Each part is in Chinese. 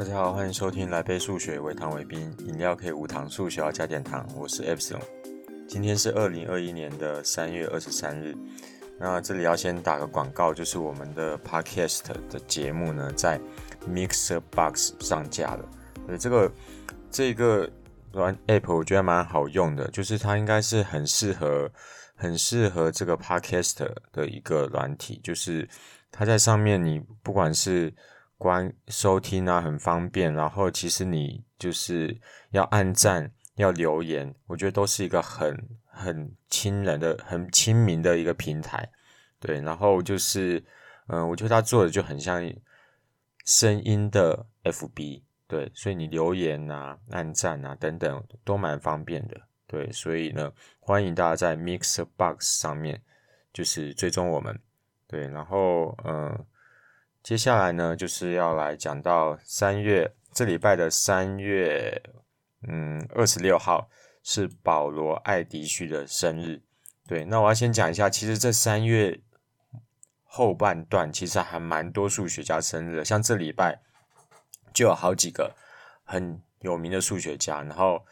大家好，欢迎收听来杯数学，微糖微冰，饮料可以无糖，数学要加点糖。我是 Epsilon，今天是二零二一年的三月二十三日。那这里要先打个广告，就是我们的 Podcast 的节目呢，在 Mixer Box 上架了。对，这个这个软 App 我觉得蛮好用的，就是它应该是很适合很适合这个 Podcast 的一个软体，就是它在上面你不管是关收听啊，很方便。然后其实你就是要按赞、要留言，我觉得都是一个很很亲人的、很亲民的一个平台。对，然后就是，嗯、我觉得他做的就很像声音的 FB。对，所以你留言啊、按赞啊等等都蛮方便的。对，所以呢，欢迎大家在 Mixbox 上面就是追踪我们。对，然后嗯。接下来呢，就是要来讲到三月，这礼拜的三月，嗯，二十六号是保罗·艾迪旭的生日。对，那我要先讲一下，其实这三月后半段其实还蛮多数学家生日的，像这礼拜就有好几个很有名的数学家。然后，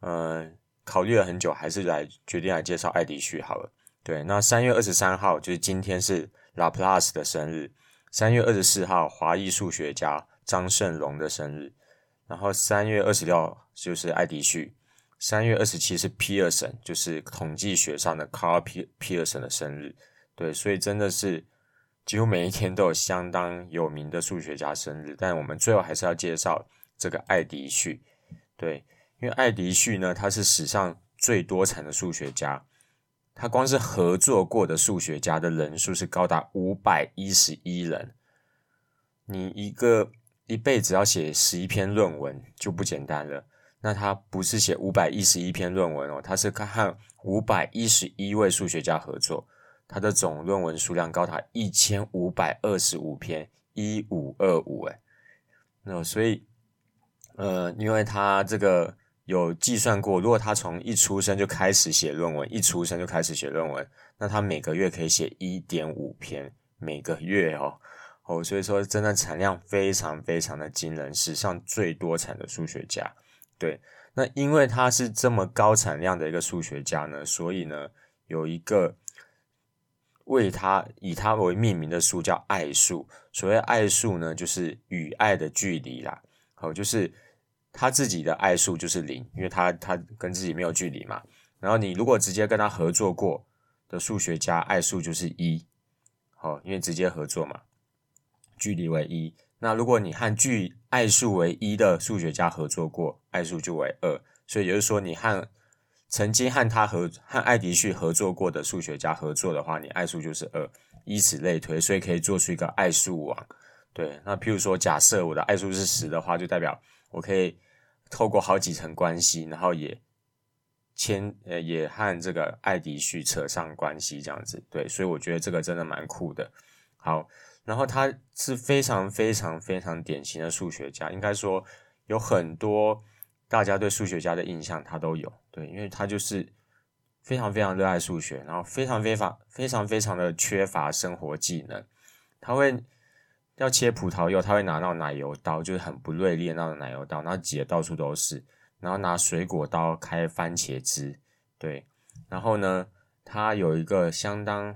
嗯、考虑了很久，还是来决定来介绍艾迪旭好了。对，那三月二十三号就是今天是拉普拉斯的生日。三月二十四号，华裔数学家张胜荣的生日，然后三月二十六就是艾迪旭，三月二十七是皮尔森，就是统计学上的 Carl Pearson 的生日。对，所以真的是几乎每一天都有相当有名的数学家生日，但我们最后还是要介绍这个艾迪旭。对，因为艾迪旭呢，他是史上最多产的数学家。他光是合作过的数学家的人数是高达五百一十一人。你一个一辈子要写十一篇论文就不简单了。那他不是写五百一十一篇论文哦，他是看和五百一十一位数学家合作。他的总论文数量高达一千五百二十五篇，一五二五诶。那所以，呃，因为他这个。有计算过，如果他从一出生就开始写论文，一出生就开始写论文，那他每个月可以写一点五篇，每个月哦哦，所以说真的产量非常非常的惊人，史上最多产的数学家。对，那因为他是这么高产量的一个数学家呢，所以呢有一个为他以他为命名的数叫爱数。所谓爱数呢，就是与爱的距离啦，好，就是。他自己的爱数就是零，因为他他跟自己没有距离嘛。然后你如果直接跟他合作过的数学家，爱数就是一，好，因为直接合作嘛，距离为一。那如果你和距爱数为一的数学家合作过，爱数就为二。所以也就是说，你和曾经和他合和艾迪旭合作过的数学家合作的话，你爱数就是二，以此类推，所以可以做出一个爱数网。对，那譬如说，假设我的爱数是十的话，就代表。我可以透过好几层关系，然后也牵呃也和这个艾迪旭扯上关系，这样子对，所以我觉得这个真的蛮酷的。好，然后他是非常非常非常典型的数学家，应该说有很多大家对数学家的印象他都有，对，因为他就是非常非常热爱数学，然后非常非常非常非常的缺乏生活技能，他会。要切葡萄柚，他会拿到奶油刀，就是很不锐利那种奶油刀，然后挤的到处都是。然后拿水果刀开番茄汁，对。然后呢，他有一个相当，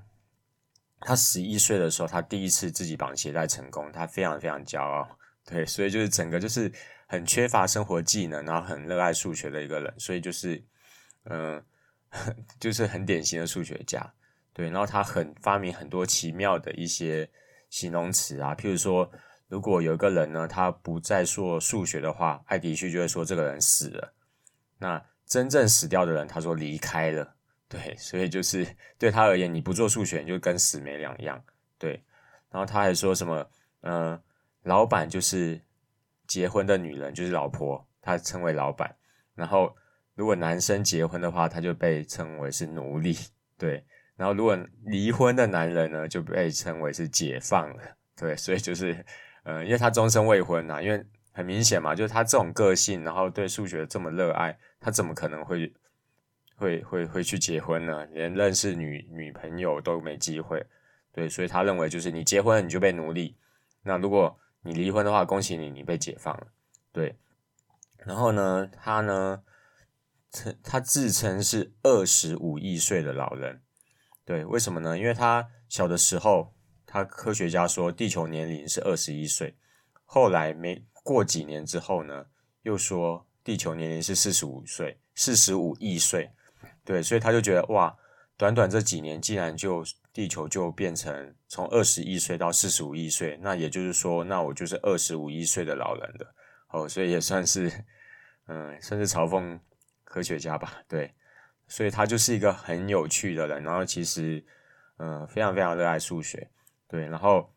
他十一岁的时候，他第一次自己绑鞋带成功，他非常非常骄傲，对。所以就是整个就是很缺乏生活技能，然后很热爱数学的一个人，所以就是，嗯、就是很典型的数学家，对。然后他很发明很多奇妙的一些。形容词啊，譬如说，如果有一个人呢，他不再说数学的话，艾迪旭就会说这个人死了。那真正死掉的人，他说离开了。对，所以就是对他而言，你不做数学，你就跟死没两样。对，然后他还说什么？嗯、老板就是结婚的女人，就是老婆，他称为老板。然后如果男生结婚的话，他就被称为是奴隶。对。然后，如果离婚的男人呢，就被称为是解放了，对，所以就是，呃，因为他终身未婚呐，因为很明显嘛，就是他这种个性，然后对数学这么热爱，他怎么可能会会会会去结婚呢？连认识女女朋友都没机会，对，所以他认为就是你结婚你就被奴隶，那如果你离婚的话，恭喜你，你被解放了。对，然后呢，他呢，他自称是二十五亿岁的老人。对，为什么呢？因为他小的时候，他科学家说地球年龄是二十一岁，后来没过几年之后呢，又说地球年龄是四十五岁，四十五亿岁。对，所以他就觉得哇，短短这几年，竟然就地球就变成从二十亿岁到四十五亿岁，那也就是说，那我就是二十五亿岁的老人了。哦，所以也算是，嗯，算是嘲讽科学家吧。对，所以他就是一个很有趣的人，然后其实，嗯，非常非常热爱数学。对，然后，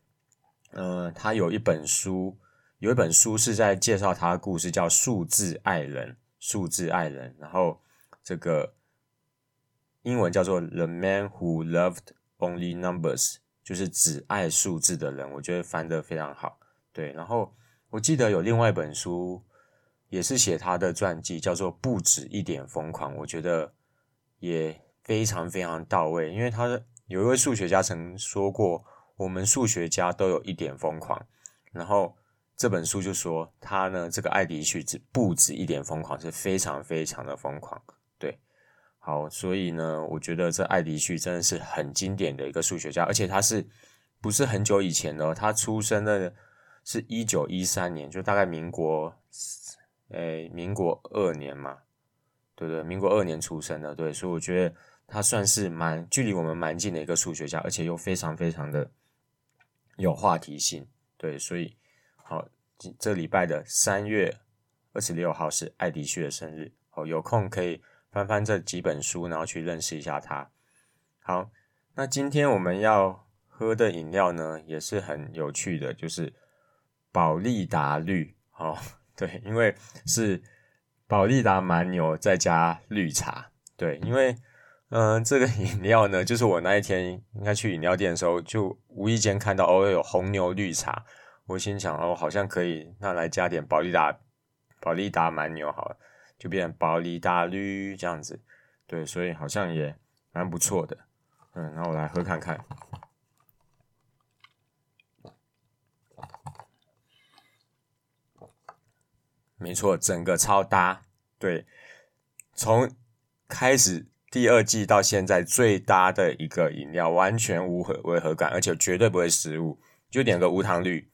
嗯，他有一本书，有一本书是在介绍他的故事，叫《数字爱人》。数字爱人，然后这个。英文叫做《The Man Who Loved Only Numbers》，就是只爱数字的人。我觉得翻得非常好。对，然后我记得有另外一本书，也是写他的传记，叫做《不止一点疯狂》。我觉得也非常非常到位，因为他的有一位数学家曾说过，我们数学家都有一点疯狂。然后这本书就说他呢，这个艾迪旭只不止一点疯狂，是非常非常的疯狂。对。好，所以呢，我觉得这艾迪旭真的是很经典的一个数学家，而且他是不是很久以前的？他出生的是一九一三年，就大概民国，诶，民国二年嘛，对对，民国二年出生的，对，所以我觉得他算是蛮距离我们蛮近的一个数学家，而且又非常非常的有话题性，对，所以好，这礼拜的三月二十六号是艾迪旭的生日，好，有空可以。翻翻这几本书，然后去认识一下他。好，那今天我们要喝的饮料呢，也是很有趣的，就是保力达绿。哦，对，因为是保力达蛮牛再加绿茶。对，因为嗯、呃，这个饮料呢，就是我那一天应该去饮料店的时候，就无意间看到哦，有红牛绿茶，我心想哦，好像可以，那来加点保力达，保力达蛮牛好了。就变成保力达绿这样子，对，所以好像也蛮不错的，嗯，那我来喝看看，没错，整个超搭，对，从开始第二季到现在最搭的一个饮料，完全无违和感，而且绝对不会失误，就点个无糖绿，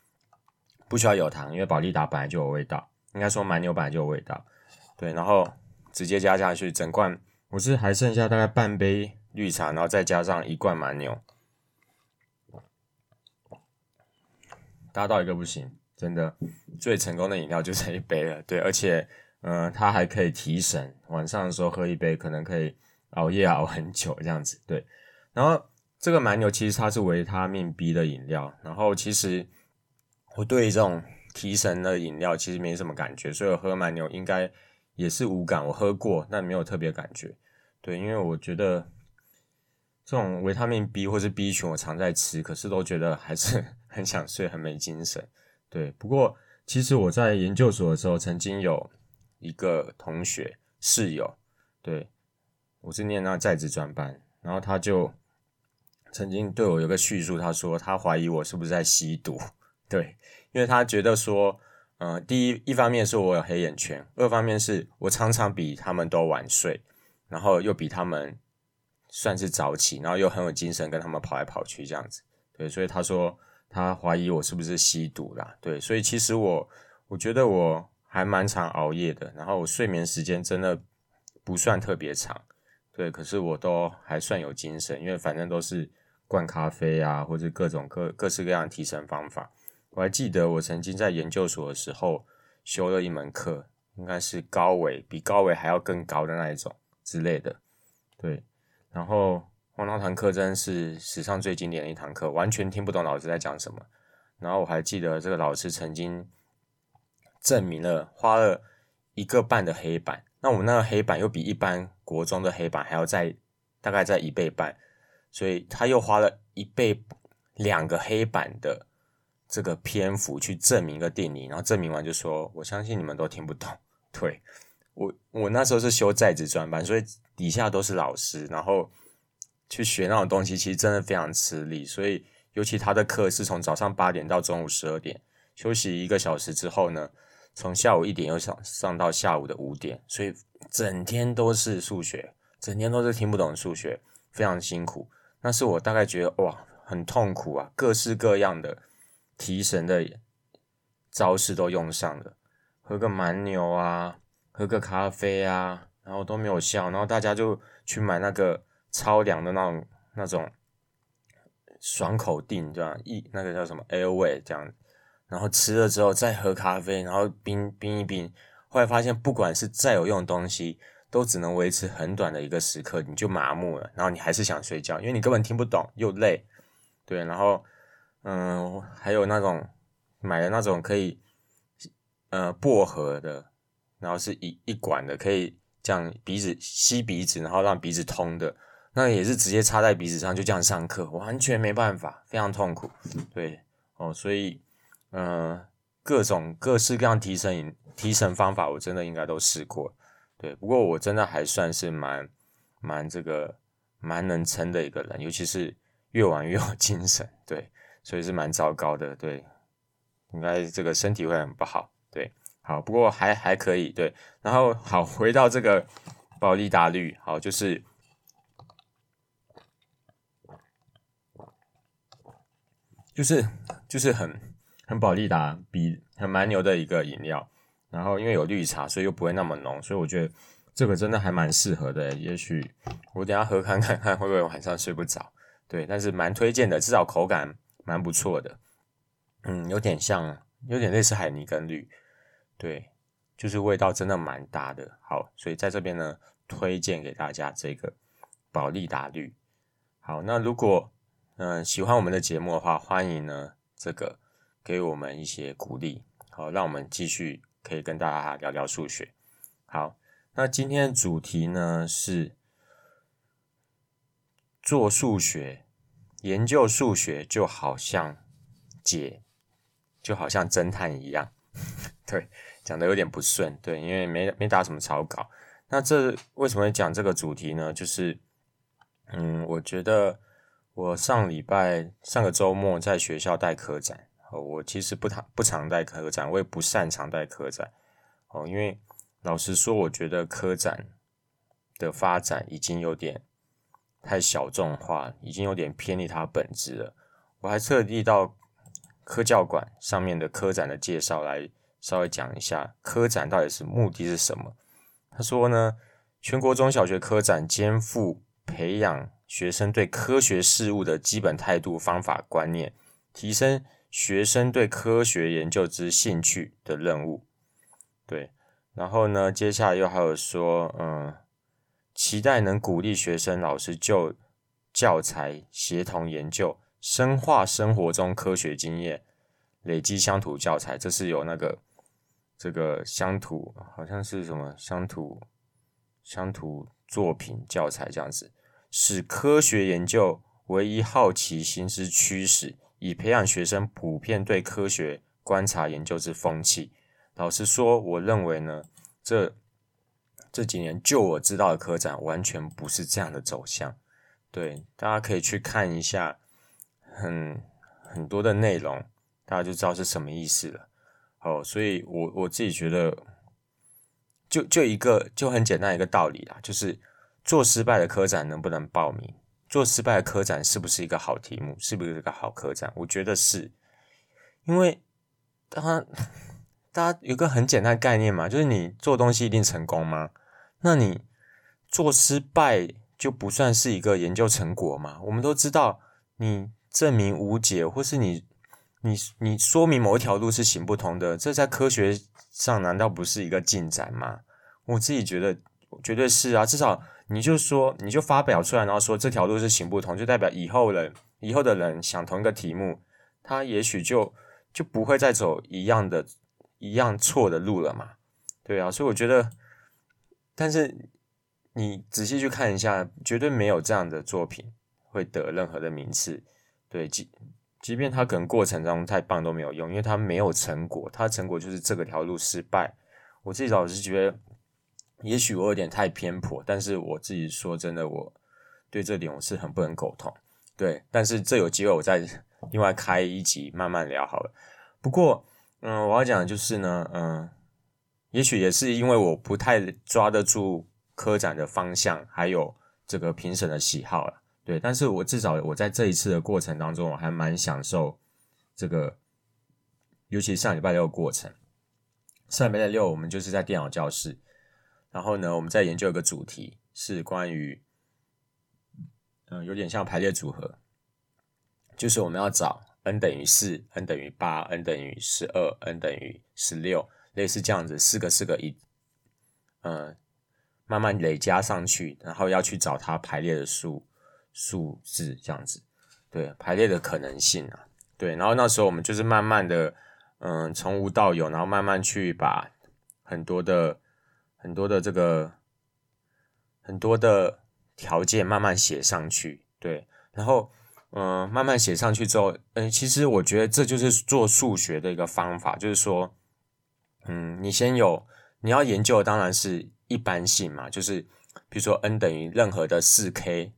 不需要有糖，因为保利达本来就有味道，应该说蛮牛本来就有味道。对，然后直接加下去，整罐我是还剩下大概半杯绿茶，然后再加上一罐蛮牛，搭到一个不行，真的最成功的饮料就这一杯了。对，而且嗯、它还可以提神，晚上的时候喝一杯，可能可以熬夜熬很久这样子。对，然后这个蛮牛其实它是维他命 B 的饮料，然后其实我对这种提神的饮料其实没什么感觉，所以我喝蛮牛应该。也是无感，我喝过，但没有特别感觉。对，因为我觉得这种维他命 B 或是 B 群，我常在吃，可是都觉得还是 很想睡，很没精神。对，不过其实我在研究所的时候，曾经有一个同学室友，对，我是念那在职专班，然后他就曾经对我有个叙述，他说他怀疑我是不是在吸毒，对，因为他觉得说。嗯、第一一方面是我有黑眼圈，二方面是我常常比他们都晚睡，然后又比他们算是早起，然后又很有精神，跟他们跑来跑去这样子。对，所以他说他怀疑我是不是吸毒啦。对，所以其实我我觉得我还蛮常熬夜的，然后我睡眠时间真的不算特别长。对，可是我都还算有精神，因为反正都是灌咖啡啊，或者各种各各式各样提神方法。我还记得我曾经在研究所的时候修了一门课，应该是高维，比高维还要更高的那一种之类的。对，然后我那堂课真是史上最经典的一堂课，完全听不懂老师在讲什么。然后我还记得这个老师曾经证明了花了一个半的黑板，那我们那个黑板又比一般国中的黑板还要再大概在一倍半，所以他又花了一倍两个黑板的。这个篇幅去证明一个定理，然后证明完就说：“我相信你们都听不懂。”对，我，我那时候是修在职专班，所以底下都是老师，然后去学那种东西，其实真的非常吃力。所以，尤其他的课是从早上八点到中午十二点，休息一个小时之后呢，从下午一点又上上到下午的五点，所以整天都是数学，整天都是听不懂数学，非常辛苦。那是我大概觉得哇，很痛苦啊，各式各样的提神的招式都用上了，喝个蛮牛啊，喝个咖啡啊，然后都没有效，然后大家就去买那个超凉的那种那种爽口錠，对吧？一那个叫什么 Airway 这样。然后吃了之后再喝咖啡，然后冰冰一冰，后来发现不管是再有用的东西，都只能维持很短的一个时刻，你就麻木了，然后你还是想睡觉，因为你根本听不懂又累，对，然后嗯，还有那种买的那种可以呃薄荷的，然后是一一管的，可以这样鼻子吸鼻子，然后让鼻子通的，那也是直接插在鼻子上就这样上课，完全没办法，非常痛苦，对哦，所以。嗯，各种各式各样提神提神方法，我真的应该都试过。对，不过我真的还算是蛮蛮这个蛮能撑的一个人，尤其是越玩越有精神。对，所以是蛮糟糕的。对，应该这个身体会很不好。对，好，不过还还可以。对，然后好，回到这个保力达绿，好，就是就是就是很。很保利达比很蛮牛的一个饮料，然后因为有绿茶，所以又不会那么浓，所以我觉得这个真的还蛮适合的。也许我等下喝看看看会不会晚上睡不着，对，但是蛮推荐的，至少口感蛮不错的。嗯，有点像，有点类似海尼根绿，对，就是味道真的蛮搭的。好，所以在这边呢，推荐给大家这个保利达绿。好，那如果嗯、喜欢我们的节目的话，欢迎呢这个。给我们一些鼓励，好，让我们继续可以跟大家聊聊数学。好，那今天的主题呢是做数学，研究数学就好像解，就好像侦探一样。对，讲的有点不顺，对，因为没没打什么草稿。那这为什么会讲这个主题呢？就是，嗯，我觉得我上礼拜上个周末在学校带科展。我其实不常不常带科展，我也不擅长带科展哦，因为老实说，我觉得科展的发展已经有点太小众化，已经有点偏离它本质了。我还特地到科教馆上面的科展的介绍来稍微讲一下，科展到底是目的是什么？他说呢，全国中小学科展肩负培养学生对科学事物的基本态度、方法、观念，提升。学生对科学研究之兴趣的任务，对，然后呢，接下来又还有说，嗯，期待能鼓励学生、老师就教材协同研究，深化生活中科学经验，累积乡土教材。这是有那个这个乡土，好像是什么乡土乡土作品教材这样子，使科学研究唯一好奇心之驱使。以培养学生普遍对科学观察研究之风气。老实说，我认为呢，这这几年就我知道的科展完全不是这样的走向。对，大家可以去看一下很很多的内容，大家就知道是什么意思了。哦，所以我我自己觉得，就就一个就很简单一个道理啦，就是做失败的科展能不能报名？做失败的科展是不是一个好题目？是不是一个好科展？我觉得是，因为大家大家有个很简单的概念嘛，就是你做东西一定成功吗？那你做失败就不算是一个研究成果吗？我们都知道，你证明无解，或是你你你说明某一条路是行不通的，这在科学上难道不是一个进展吗？我自己觉得绝对是啊，至少。你就说，你就发表出来，然后说这条路是行不通，就代表以后人以后的人想同一个题目，他也许就就不会再走一样的、一样错的路了嘛？对啊，所以我觉得，但是你仔细去看一下，绝对没有这样的作品会得任何的名次。对，即即便他可能过程中太棒都没有用，因为他没有成果，他成果就是这个条路失败。我自己老是觉得。也许我有点太偏颇，但是我自己说真的，我对这点我是很不能苟同。对，但是这有机会我再 另外开一集慢慢聊好了。不过嗯，我要讲的就是呢，嗯，也许也是因为我不太抓得住科展的方向，还有这个评审的喜好了，对。但是我至少我在这一次的过程当中，我还蛮享受这个，尤其上礼拜六过程。上礼拜六我们就是在电脑教室，然后呢，我们再研究一个主题，是关于，嗯，有点像排列组合。就是我们要找 n 等于四，n 等于八，n 等于十二，n 等于十六，类似这样子，四个四个一，嗯，慢慢累加上去，然后要去找它排列的数数字，这样子，对，排列的可能性啊，对，然后那时候我们就是慢慢的，嗯、从无到有，然后慢慢去把很多的很多的这个很多的条件慢慢写上去，对，然后。嗯，慢慢写上去之后，嗯，其实我觉得这就是做数学的一个方法，就是说，嗯，你先有你要研究的当然是一般性嘛，就是比如说 n 等于任何的四 k，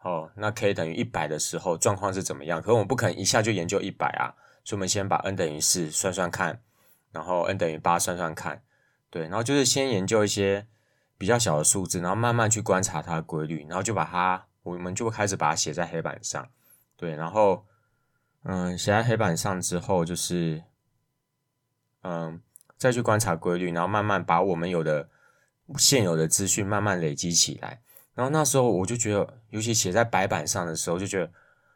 哦，那 k 等于一百的时候状况是怎么样？可是我们不可能一下就研究一百啊，所以我们先把 n 等于四算算看，然后 n 等于八算算看，对，然后就是先研究一些比较小的数字，然后慢慢去观察它的规律，然后就把它。我们就开始把它写在黑板上，对，然后，嗯，写在黑板上之后，就是，嗯，再去观察规律，然后慢慢把我们有的现有的资讯慢慢累积起来。然后那时候我就觉得，尤其写在白板上的时候，就觉得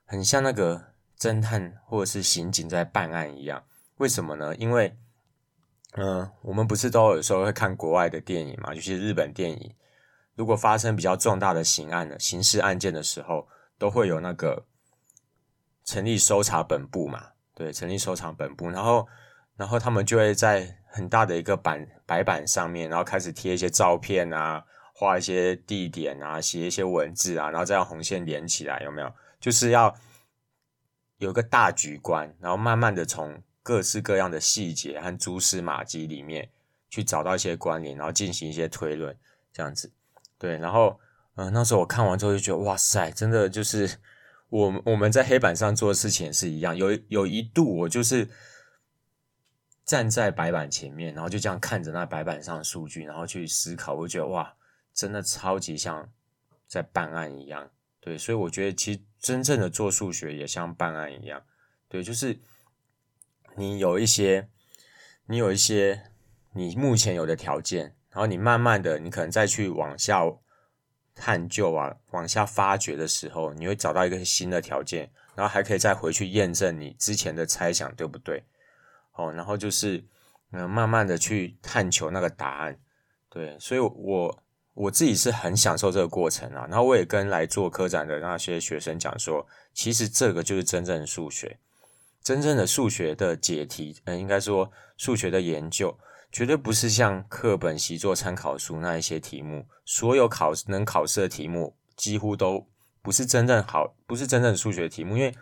很像那个侦探或者是刑警在办案一样。为什么呢？因为，嗯，我们不是都有时候会看国外的电影嘛，尤其是日本电影。如果发生比较重大的刑案的刑事案件的时候，都会有那个成立搜查本部嘛，对，成立搜查本部，然后，然后他们就会在很大的一个板白板上面，然后开始贴一些照片啊，画一些地点啊，写一些文字啊，然后再用红线连起来，有没有？就是要有个大局观，然后慢慢的从各式各样的细节和蛛丝马迹里面去找到一些关联，然后进行一些推论，这样子。对，然后，嗯、呃，那时候我看完之后就觉得，哇塞，真的就是我我们在黑板上做的事情是一样。有有一度我就是站在白板前面，然后就这样看着那白板上的数据，然后去思考。我就觉得哇，真的超级像在办案一样。对，所以我觉得其实真正的做数学也像办案一样。对，就是你有一些，你有一些你目前有的条件。然后你慢慢的，你可能再去往下探究啊，往下发掘的时候，你会找到一个新的条件，然后还可以再回去验证你之前的猜想对不对？哦，然后就是嗯，慢慢的去探求那个答案。对，所以我我自己是很享受这个过程啊。然后我也跟来做科展的那些学生讲说，其实这个就是真正的数学，真正的数学的解题，嗯，应该说数学的研究。绝对不是像课本习作参考书那一些题目，所有考能考试的题目几乎都不是真正好，不是真正的数学题目，因为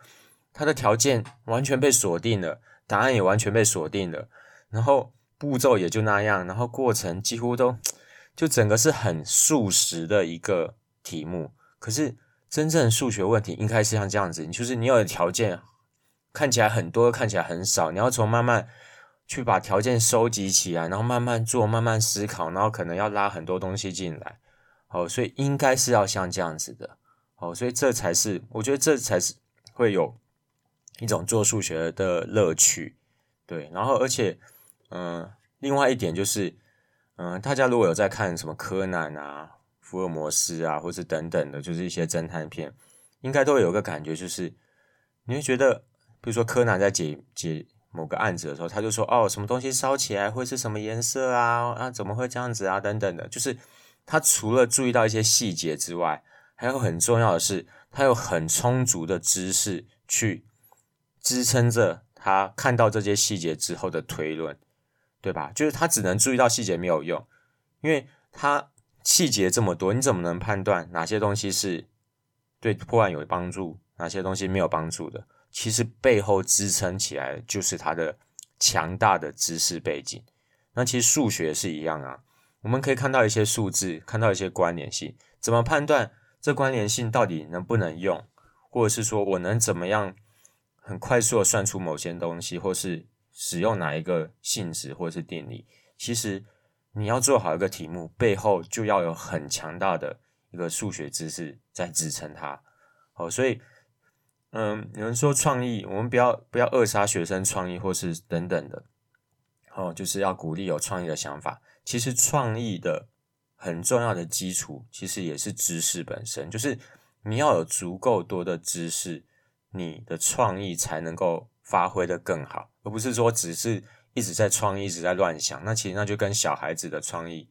它的条件完全被锁定了，答案也完全被锁定了，然后步骤也就那样，然后过程几乎都就整个是很速食的一个题目。可是真正数学问题应该是像这样子，就是你有条件看起来很多，看起来很少，你要从慢慢。去把条件收集起来，然后慢慢做，慢慢思考，然后可能要拉很多东西进来，好，所以应该是要像这样子的，好，所以这才是我觉得这才是会有一种做数学的乐趣，对，然后而且，嗯、另外一点就是，嗯、大家如果有在看什么柯南啊、福尔摩斯啊，或是等等的，就是一些侦探片，应该都会有个感觉，就是你会觉得，比如说柯南在解解。某个案子的时候，他就说：“哦，什么东西烧起来会是什么颜色啊？啊，怎么会这样子啊？等等的，就是他除了注意到一些细节之外，还有很重要的是，他有很充足的知识去支撑着他看到这些细节之后的推论，对吧？就是他只能注意到细节没有用，因为他细节这么多，你怎么能判断哪些东西是对破案有帮助，哪些东西没有帮助的？”其实背后支撑起来就是它的强大的知识背景。那其实数学是一样啊，我们可以看到一些数字，看到一些关联性，怎么判断这关联性到底能不能用，或者是说我能怎么样很快速的算出某些东西，或是使用哪一个性质或是定理，其实你要做好一个题目，背后就要有很强大的一个数学知识在支撑它。哦，所以，嗯，有人说创意，我们不要不要扼杀学生创意或是等等的，哦，就是要鼓励有创意的想法。其实创意的很重要的基础，其实也是知识本身，就是你要有足够多的知识，你的创意才能够发挥得更好，而不是说只是一直在创意，一直在乱想。那其实那就跟小孩子的创意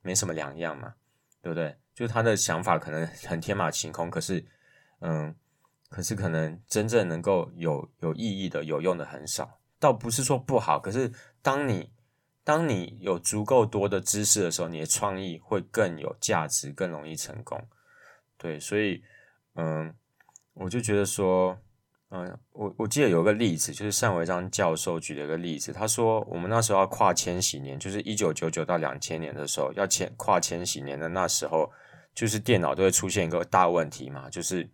没什么两样嘛，对不对？就是他的想法可能很天马行空，可是，嗯，可是可能真正能够有有意义的、有用的很少。倒不是说不好，可是当你当你有足够多的知识的时候，你的创意会更有价值，更容易成功。对，所以，嗯。我就觉得说，嗯，我我记得有个例子，就是单维章教授举了一个例子。他说，我们那时候要跨千禧年，就是一九九九到两千年的时候，要千跨千禧年的那时候，就是电脑都会出现一个大问题嘛，就是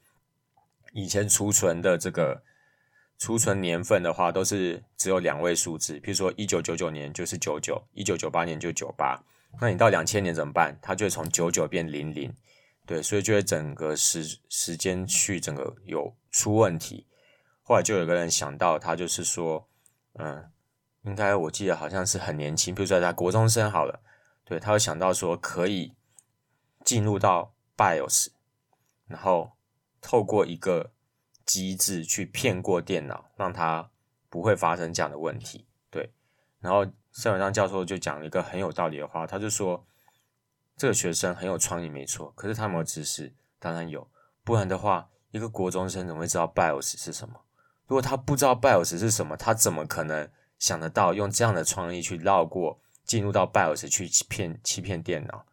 以前储存的这个储存年份的话，都是只有两位数字，比如说一九九九年就是九九，一九九八年就九八，那你到两千年怎么办？它就会从九九变零零。对，所以就会整个时时间去整个有出问题。后来就有个人想到，他就是说，嗯，应该我记得好像是很年轻，比如说他国中生好了，对，他会想到说可以进入到 BIOS，然后透过一个机制去骗过电脑，让他不会发生这样的问题。对，然后单维章教授就讲了一个很有道理的话，他就说。这个学生很有创意，没错。可是他没有知识？当然有。不然的话，一个国中生怎么会知道 BIOS 是什么？如果他不知道 BIOS 是什么，他怎么可能想得到用这样的创意去绕过进入到 BIOS 去欺骗欺骗电脑？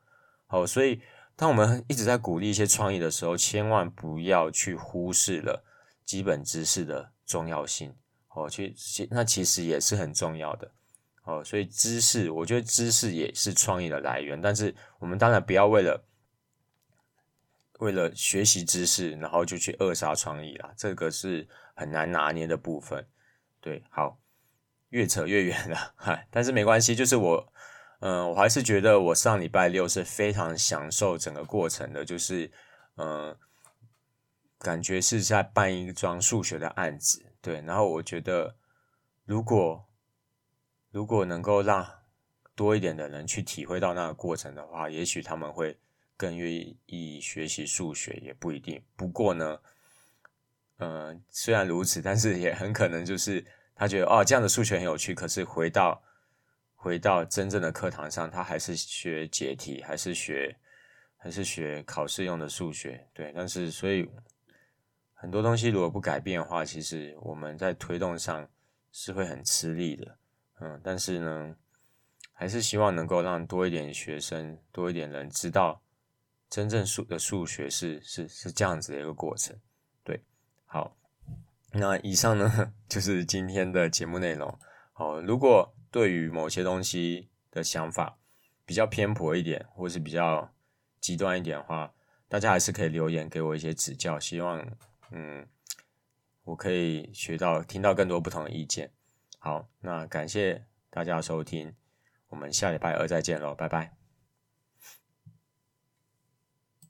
好，所以当我们一直在鼓励一些创意的时候，千万不要去忽视了基本知识的重要性。哦，去那其实也是很重要的。哦，所以知识，我觉得知识也是创意的来源，但是我们当然不要为了为了学习知识，然后就去扼杀创意啦，这个是很难拿捏的部分。对，好，越扯越远了，嗨，但是没关系，就是我，嗯、我还是觉得我上礼拜六是非常享受整个过程的，就是，嗯、感觉是在办一桩数学的案子，对，然后我觉得如果。如果能够让多一点的人去体会到那个过程的话，也许他们会更愿意学习数学，也不一定。不过呢，嗯、虽然如此，但是也很可能就是他觉得哦，这样的数学很有趣。可是回到回到真正的课堂上，他还是学解题，还是学还是学考试用的数学。对，但是所以很多东西如果不改变的话，其实我们在推动上是会很吃力的。嗯，但是呢，还是希望能够让多一点学生、多一点人知道，真正数的数学是是是这样子的一个过程。对，好，那以上呢 就是今天的节目内容。好，如果对于某些东西的想法比较偏颇一点，或是比较极端一点的话，大家还是可以留言给我一些指教。希望嗯，我可以学到、听到更多不同的意见。好，那感谢大家收听，我们下礼拜二再见喽，拜拜。